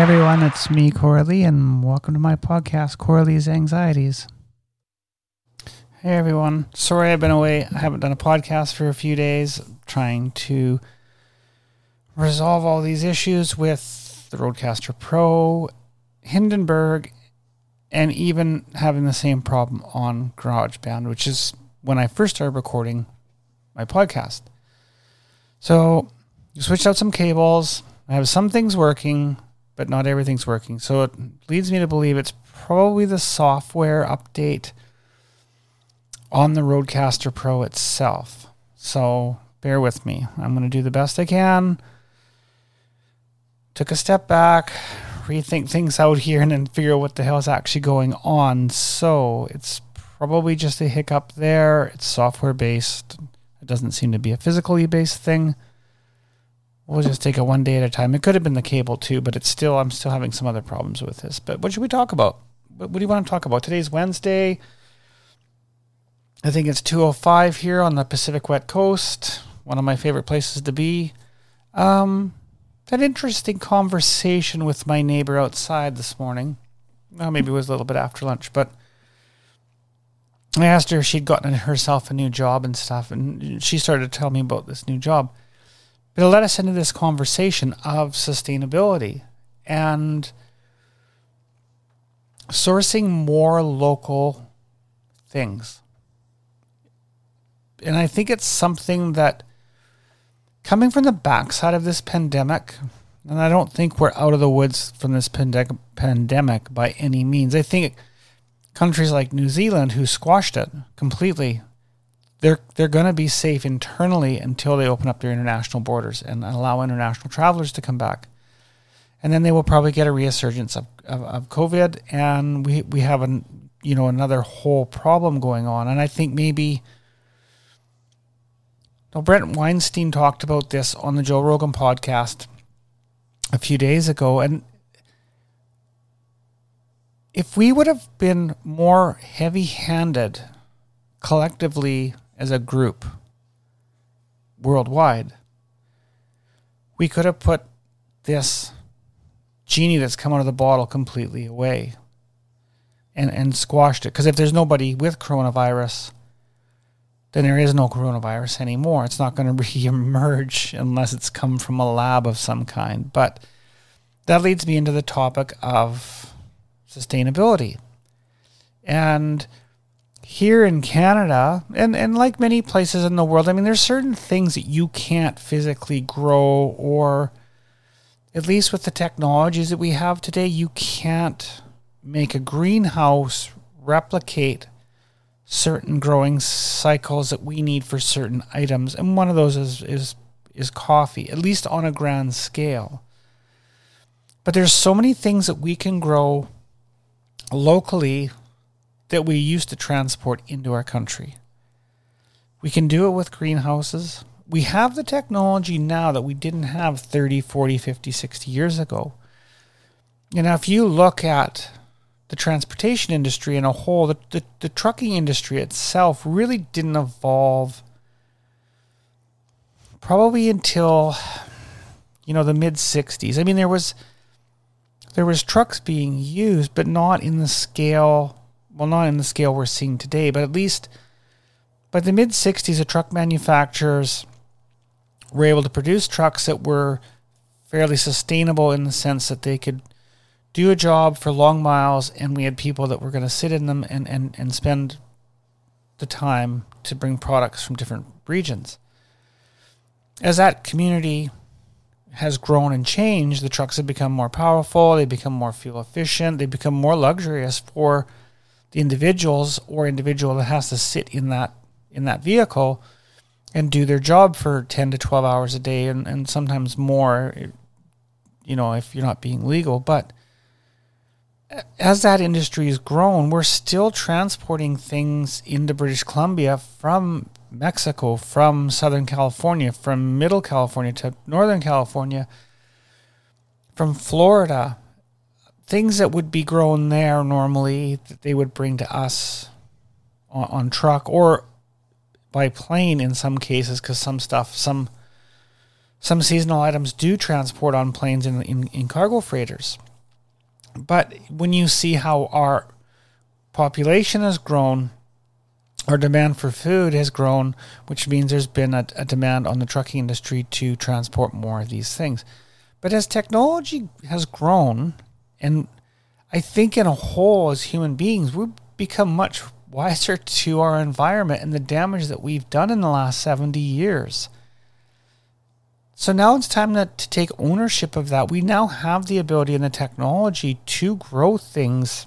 Everyone, it's me, Coralie, and welcome to my podcast, Coralie's Anxieties. Hey everyone, sorry I've been away. I haven't done a podcast for a few days, trying to resolve all these issues with the Rodecaster Pro, Hindenburg, and even having the same problem on GarageBand, which is when I first started recording my podcast. So, switched out some cables. I have some things working, but not everything's working. So it leads me to believe it's probably the software update on the Rodecaster Pro itself. So bear with me. I'm going to do the best I can. Took a step back, rethink things out here, and then figure out what the hell is actually going on. So it's probably just a hiccup there. It's software based. It doesn't seem to be a physically based thing. We'll just take it one day at a time. It could have been the cable too, but it's still I'm still having some other problems with this. But what should we talk about? What, do you want to talk about? Today's Wednesday. I think it's 205 here on the Pacific Wet Coast. One of my favorite places to be. Um, an interesting conversation with my neighbor outside this morning. Well, maybe it was a little bit after lunch, but I asked her if she'd gotten herself a new job and stuff, and she started to tell me about this new job. It led us into this conversation of sustainability and sourcing more local things. And I think it's something that coming from the backside of this pandemic, and I don't think we're out of the woods from this pandemic by any means. I think countries like New Zealand who squashed it completely they're they're going to be safe internally until they open up their international borders and allow international travelers to come back. And then they will probably get a resurgence of, of, of COVID, and we we have an you know another whole problem going on. And I think maybe. Now, Bret Weinstein talked about this on the Joe Rogan podcast a few days ago, and if we would have been more heavy-handed collectively as a group worldwide, we could have put this genie that's come out of the bottle completely away and, and squashed it. Because if there's nobody with coronavirus, then there is no coronavirus anymore. It's not going to reemerge unless it's come from a lab of some kind. But that leads me into the topic of sustainability. And here in Canada, and, and like many places in the world, I mean, there's certain things that you can't physically grow, or at least with the technologies that we have today, you can't make a greenhouse replicate certain growing cycles that we need for certain items. And one of those is, is, is coffee, at least on a grand scale. But there's so many things that we can grow locally that we used to transport into our country. We can do it with greenhouses. We have the technology now that we didn't have 30, 40, 50, 60 years ago. And now, if you look at the transportation industry in a whole, the, the, the trucking industry itself really didn't evolve probably until you know the mid 60s. I mean there was there was trucks being used but not in the scale well, not in the scale we're seeing today, but at least by the mid 60s, the truck manufacturers were able to produce trucks that were fairly sustainable in the sense that they could do a job for long miles, and we had people that were going to sit in them and, and, and spend the time to bring products from different regions. As that community has grown and changed, the trucks have become more powerful, they become more fuel efficient, they become more luxurious for the individuals or individual that has to sit in that in that vehicle and do their job for 10 to 12 hours a day and, and sometimes more you know if you're not being legal. But as that industry has grown we're still transporting things into british columbia from mexico from southern california from middle california to northern california from florida things that would be grown there normally that they would bring to us on, on truck or by plane in some cases because some stuff some some seasonal items do transport on planes in, in, in cargo freighters. But when you see how our population has grown, our demand for food has grown, which means there's been a, a, demand on the trucking industry to transport more of these things. But as technology has grown, and I think in a whole as human beings, we've become much wiser to our environment and the damage that we've done in the last 70 years. So now it's time to, to take ownership of that. We now have the ability and the technology to grow things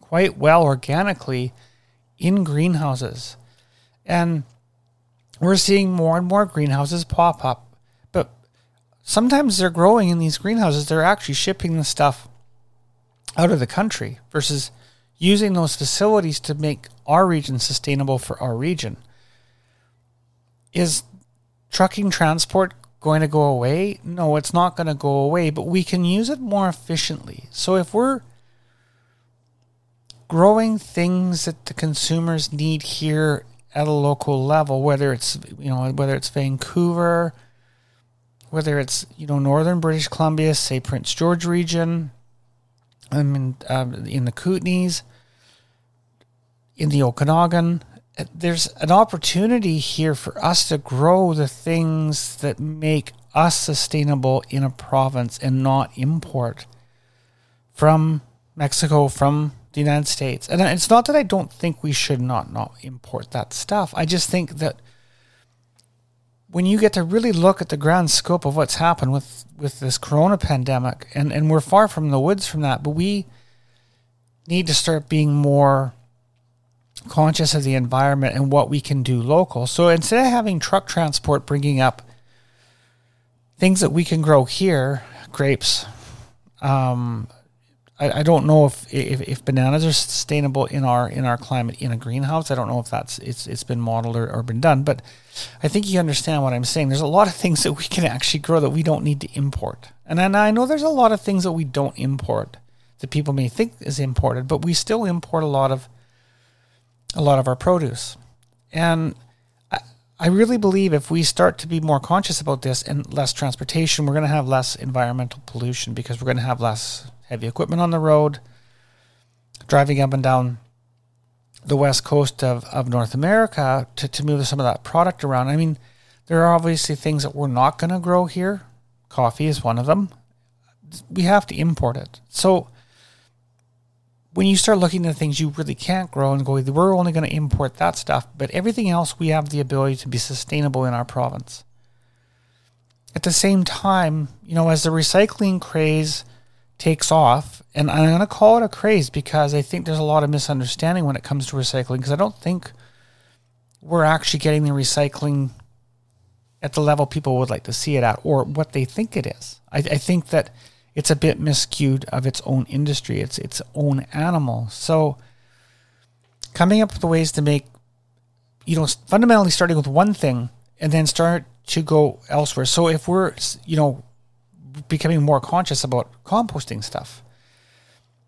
quite well organically in greenhouses. And we're seeing more and more greenhouses pop up. Sometimes they're growing in these greenhouses, they're actually shipping the stuff out of the country versus using those facilities to make our region sustainable for our region. Is trucking transport going to go away? No, it's not going to go away, but we can use it more efficiently. So if we're growing things that the consumers need here at a local level, whether it's you know whether it's Vancouver, whether it's you know northern British Columbia, say Prince George region, I mean uh, in the Kootenays, in the Okanagan, there's an opportunity here for us to grow the things that make us sustainable in a province and not import from Mexico, from the United States. And it's not that I don't think we should not not import that stuff. I just think that when you get to really look at the grand scope of what's happened with, with this corona pandemic, and, and we're far from the woods from that, but we need to start being more conscious of the environment and what we can do local. So instead of having truck transport bringing up things that we can grow here, grapes, um, I, I, don't know if, if, if bananas are sustainable in our in our climate in a greenhouse. I don't know if that's it's it's been modeled or, or been done, but I think you understand what I'm saying. There's a lot of things that we can actually grow that we don't need to import, and then I know there's a lot of things that we don't import that people may think is imported, but we still import a lot of a lot of our produce. And I, really believe if we start to be more conscious about this and less transportation, we're going to have less environmental pollution because we're going to have less heavy equipment on the road, driving up and down the west coast of, of North America to, to move some of that product around. I mean, there are obviously things that we're not going to grow here. Coffee is one of them. We have to import it. So when you start looking at things you really can't grow and go, we're only going to import that stuff, but everything else we have the ability to be sustainable in our province. At the same time, you know, as the recycling craze takes off, and I'm going to call it a craze because I think there's a lot of misunderstanding when it comes to recycling because I don't think we're actually getting the recycling at the level people would like to see it at or what they think it is. I, I think that it's a bit miscued of its own industry, it's its own animal. So coming up with ways to make, you know, fundamentally starting with one thing and then start to go elsewhere. So if we're, you know, becoming more conscious about composting stuff.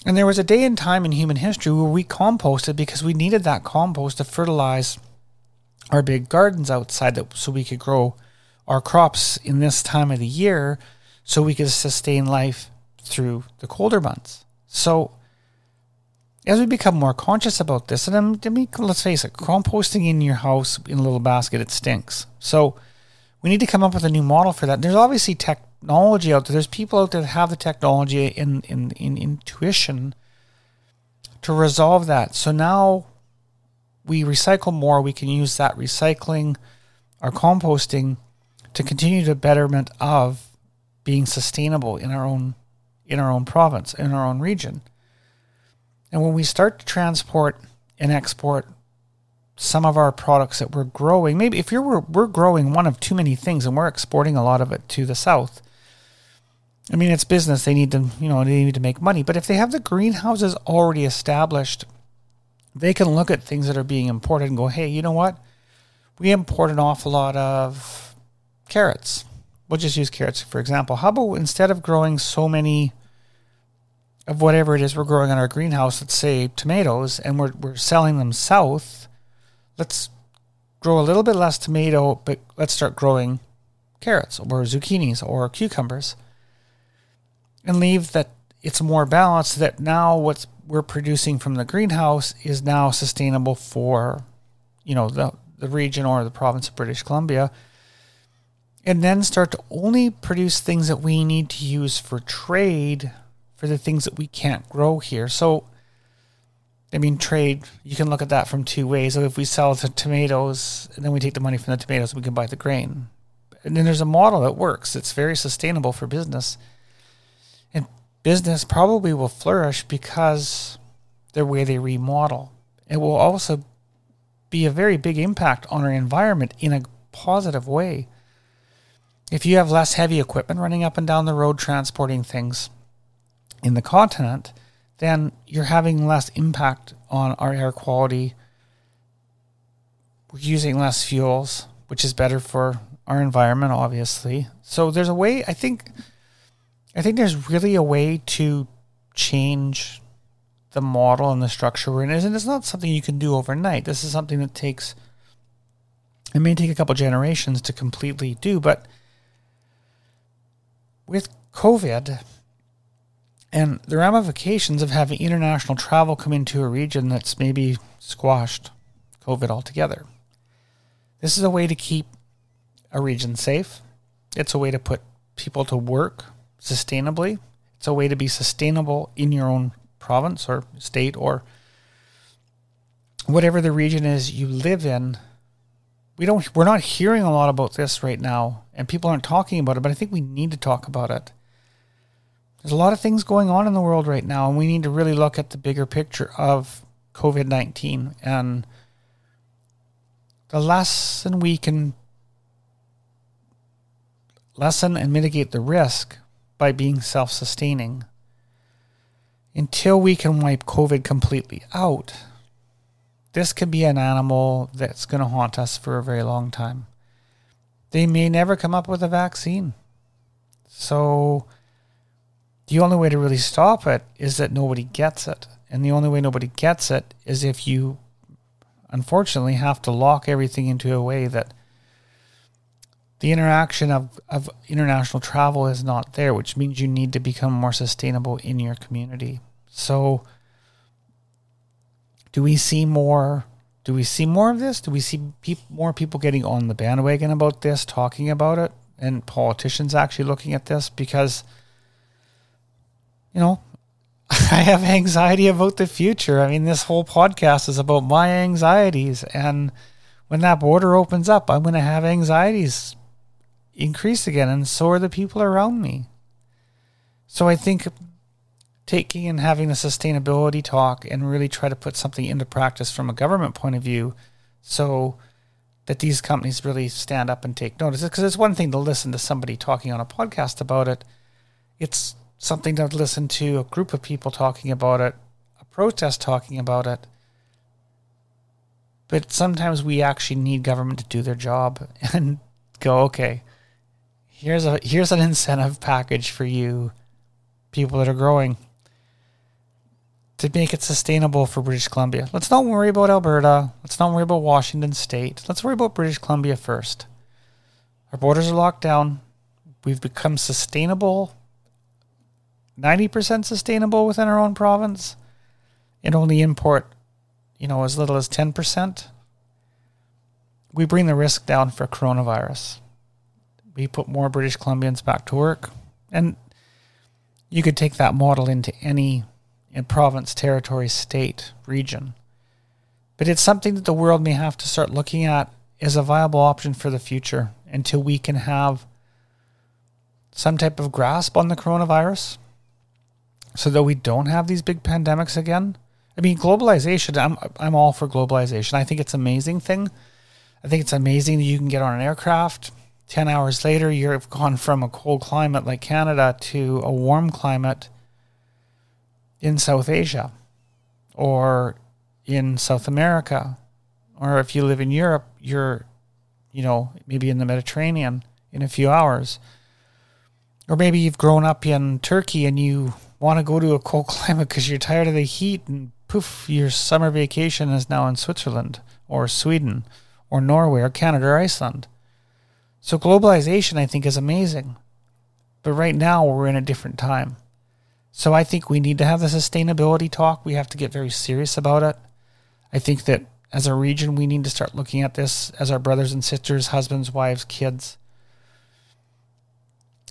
And there was a day in time in human history where we composted because we needed that compost to fertilize our big gardens outside that so we could grow our crops in this time of the year so we could sustain life through the colder months. So, as we become more conscious about this, and I mean, let's face it, composting in your house in a little basket, it stinks. So, we need to come up with a new model for that. There's obviously technology out there. There's people out there that have the technology in, in, in intuition to resolve that. So now we recycle more. We can use that recycling, our composting, to continue the betterment of being sustainable in our own in our own province, in our own region. And when we start to transport and export some of our products that we're growing, maybe if you're we're, we're growing one of too many things and we're exporting a lot of it to the south. I mean, it's business. They need to, you know, they need to make money. But if they have the greenhouses already established, they can look at things that are being imported and go, hey, you know what? We import an awful lot of carrots we'll just use carrots for example. How about instead of growing so many of whatever it is we're growing in our greenhouse, let's say tomatoes, and we're, we're selling them south, let's grow a little bit less tomato, but let's start growing carrots or zucchinis or cucumbers and leave that it's more balanced that now what we're producing from the greenhouse is now sustainable for you know the the region or the province of British Columbia and then start to only produce things that we need to use for trade for the things that we can't grow here. So I mean, trade, you can look at that from two ways. So if we sell the tomatoes and then we take the money from the tomatoes, we can buy the grain. And then there's a model that works. It's very sustainable for business. And business probably will flourish because the way they remodel. It will also be a very big impact on our environment in a positive way. If you have less heavy equipment running up and down the road transporting things in the continent, then you're having less impact on our air quality. We're using less fuels, which is better for our environment, obviously. So there's a way. I think. I think there's really a way to change the model and the structure we're in. And it's not something you can do overnight. This is something that takes. It may take a couple generations to completely do, but with COVID, and the ramifications of having international travel come into a region that's maybe squashed COVID altogether. This is a way to keep a region safe. It's a way to put people to work sustainably. It's a way to be sustainable in your own province or state or whatever the region is you live in. We don't we're not hearing a lot about this right now and people aren't talking about it, but I think we need to talk about it there's a lot of things going on in the world right now, and we need to really look at the bigger picture of COVID 19 and the lesson we can lessen and mitigate the risk by being self sustaining. Until we can wipe COVID completely out, this could be an animal that's going to haunt us for a very long time. They may never come up with a vaccine. So, the only way to really stop it is that nobody gets it. And the only way nobody gets it is if you, unfortunately, have to lock everything into a way that the interaction of, of international travel is not there, which means you need to become more sustainable in your community. So, do we see more? Do we see more of this? Do we see pe- more people getting on the bandwagon about this, talking about it, and politicians actually looking at this? Because you know, I have anxiety about the future. I mean, this whole podcast is about my anxieties. And when that border opens up, I'm going to have anxieties increase again. And so are the people around me. So I think taking and having the sustainability talk and really try to put something into practice from a government point of view so that these companies really stand up and take notice. Because it's one thing to listen to somebody talking on a podcast about it. It's something to listen to a group of people talking about it, a protest talking about it. But sometimes we actually need government to do their job and go, okay, here's a here's an incentive package for you people that are growing to make it sustainable for British Columbia. Let's not worry about Alberta. Let's not worry about Washington State. Let's worry about British Columbia first. Our borders are locked down. We've become sustainable 90% sustainable within our own province and only import, you know, as little as 10%, we bring the risk down for coronavirus. We put more British Columbians back to work. And you could take that model into any province, territory, state, region. But it's something that the world may have to start looking at as a viable option for the future until we can have some type of grasp on the coronavirus so that we don't have these big pandemics again. I mean, globalization. I'm I'm all for globalization. I think it's an amazing thing. I think it's amazing that you can get on an aircraft. Ten hours later, you've gone from a cold climate like Canada to a warm climate in South Asia, or in South America, or if you live in Europe, you're, you know, maybe in the Mediterranean in a few hours. Or maybe you've grown up in Turkey and you want to go to a cold climate because you're tired of the heat, and poof, your summer vacation is now in Switzerland or Sweden or Norway or Canada or Iceland. So globalization, I think, is amazing. But right now, we're in a different time. So I think we need to have the sustainability talk. We have to get very serious about it. I think that as a region, we need to start looking at this as our brothers and sisters, husbands, wives, kids.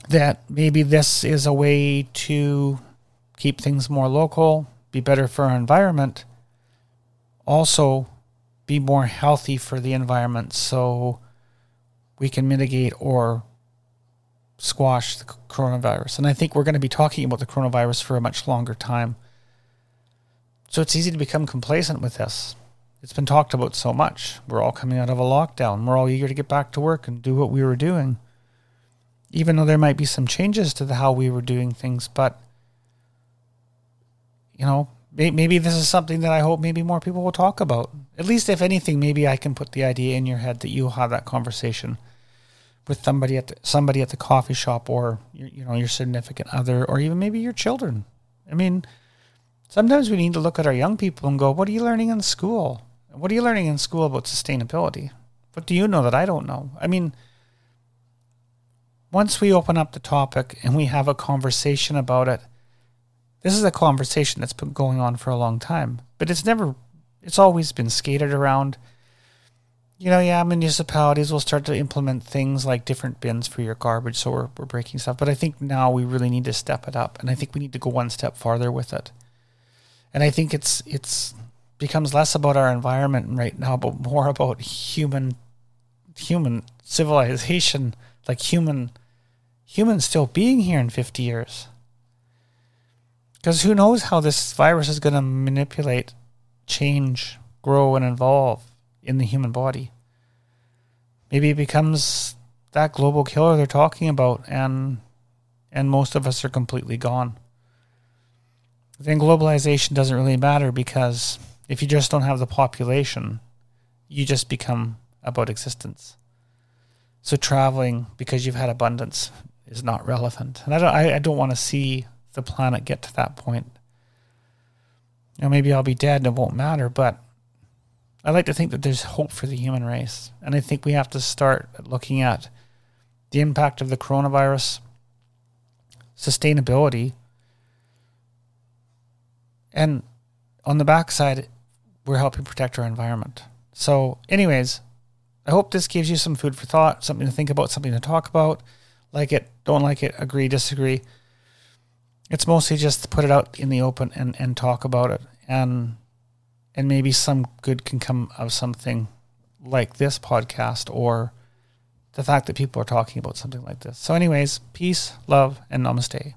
That maybe this is a way to keep things more local, be better for our environment, also be more healthy for the environment so we can mitigate or squash the coronavirus. And I think we're going to be talking about the coronavirus for a much longer time. So it's easy to become complacent with this. It's been talked about so much. We're all coming out of a lockdown. We're all eager to get back to work and do what we were doing. Even though there might be some changes to the how we were doing things, but you know, maybe this is something that I hope maybe more people will talk about. At least, if anything, maybe I can put the idea in your head that you'll have that conversation with somebody at the, somebody at the coffee shop or your, you know your significant other or even maybe your children. I mean, sometimes we need to look at our young people and go, "What are you learning in school? What are you learning in school about sustainability? What do you know that I don't know?" I mean, once we open up the topic and we have a conversation about it, this is a conversation that's been going on for a long time, but it's never, it's always been skated around you know, yeah, municipalities will start to implement things like different bins for your garbage, so we're, we're breaking stuff. But I think now we really need to step it up, and I think we need to go one step farther with it. And I think it's it's becomes less about our environment right now, but more about human human civilization, like human humans still being here in fifty years. Because who knows how this virus is going to manipulate, change, grow, and evolve in the human body. Maybe it becomes that global killer they're talking about, and and most of us are completely gone. Then globalization doesn't really matter because if you just don't have the population, you just become about existence. So traveling because you've had abundance is not relevant, and I don't. I, I don't want to see the planet get to that point. Know, maybe I'll be dead and it won't matter, but I like to think that there's hope for the human race. And I think we have to start looking at the impact of the coronavirus, sustainability, and on the backside, we're helping protect our environment. So, anyways, I hope this gives you some food for thought, something to think about, something to talk about. Like it, don't like it, agree, disagree. It's mostly just put it out in the open and, and talk about it. And and maybe some good can come of something like this podcast or the fact that people are talking about something like this. So, anyways, peace, love, and namaste.